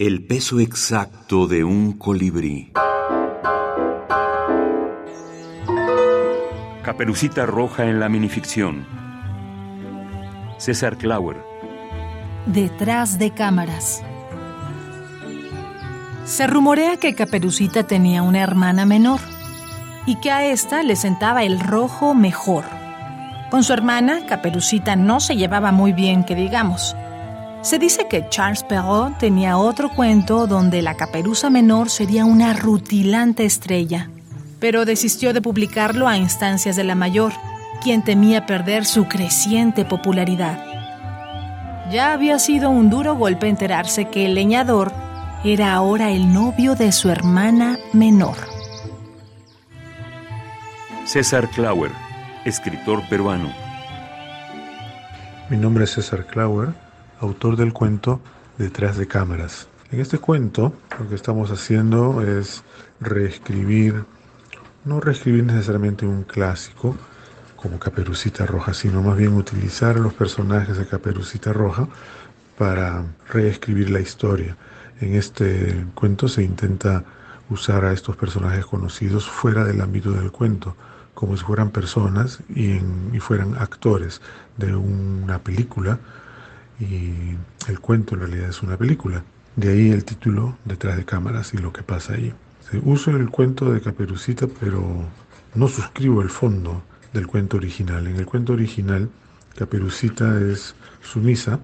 El peso exacto de un colibrí. Caperucita Roja en la minificción. César Clauer. Detrás de cámaras. Se rumorea que Caperucita tenía una hermana menor y que a esta le sentaba el rojo mejor. Con su hermana, Caperucita no se llevaba muy bien, que digamos. Se dice que Charles Perrault tenía otro cuento donde la caperuza menor sería una rutilante estrella, pero desistió de publicarlo a instancias de la mayor, quien temía perder su creciente popularidad. Ya había sido un duro golpe enterarse que el leñador era ahora el novio de su hermana menor. César Clauer, escritor peruano. Mi nombre es César Clauer autor del cuento Detrás de cámaras. En este cuento lo que estamos haciendo es reescribir, no reescribir necesariamente un clásico como Caperucita Roja, sino más bien utilizar los personajes de Caperucita Roja para reescribir la historia. En este cuento se intenta usar a estos personajes conocidos fuera del ámbito del cuento, como si fueran personas y, y fueran actores de una película y el cuento en realidad es una película. De ahí el título detrás de cámaras y lo que pasa ahí. Uso el cuento de Caperucita, pero no suscribo el fondo del cuento original. En el cuento original, Caperucita es sumisa,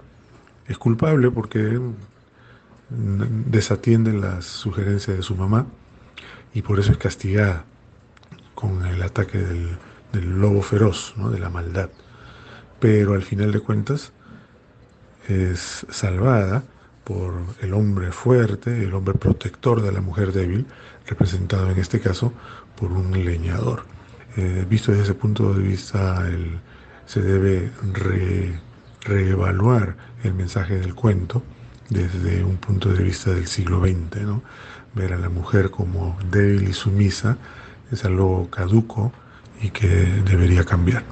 es culpable porque desatiende las sugerencias de su mamá y por eso es castigada con el ataque del, lobo feroz, ¿no? de la maldad. Pero al final de cuentas, es salvada por el hombre fuerte, el hombre protector de la mujer débil, representado en este caso por un leñador. Eh, visto desde ese punto de vista, se debe reevaluar el mensaje del cuento desde un punto de vista del siglo XX. ¿no? Ver a la mujer como débil y sumisa es algo caduco y que debería cambiar.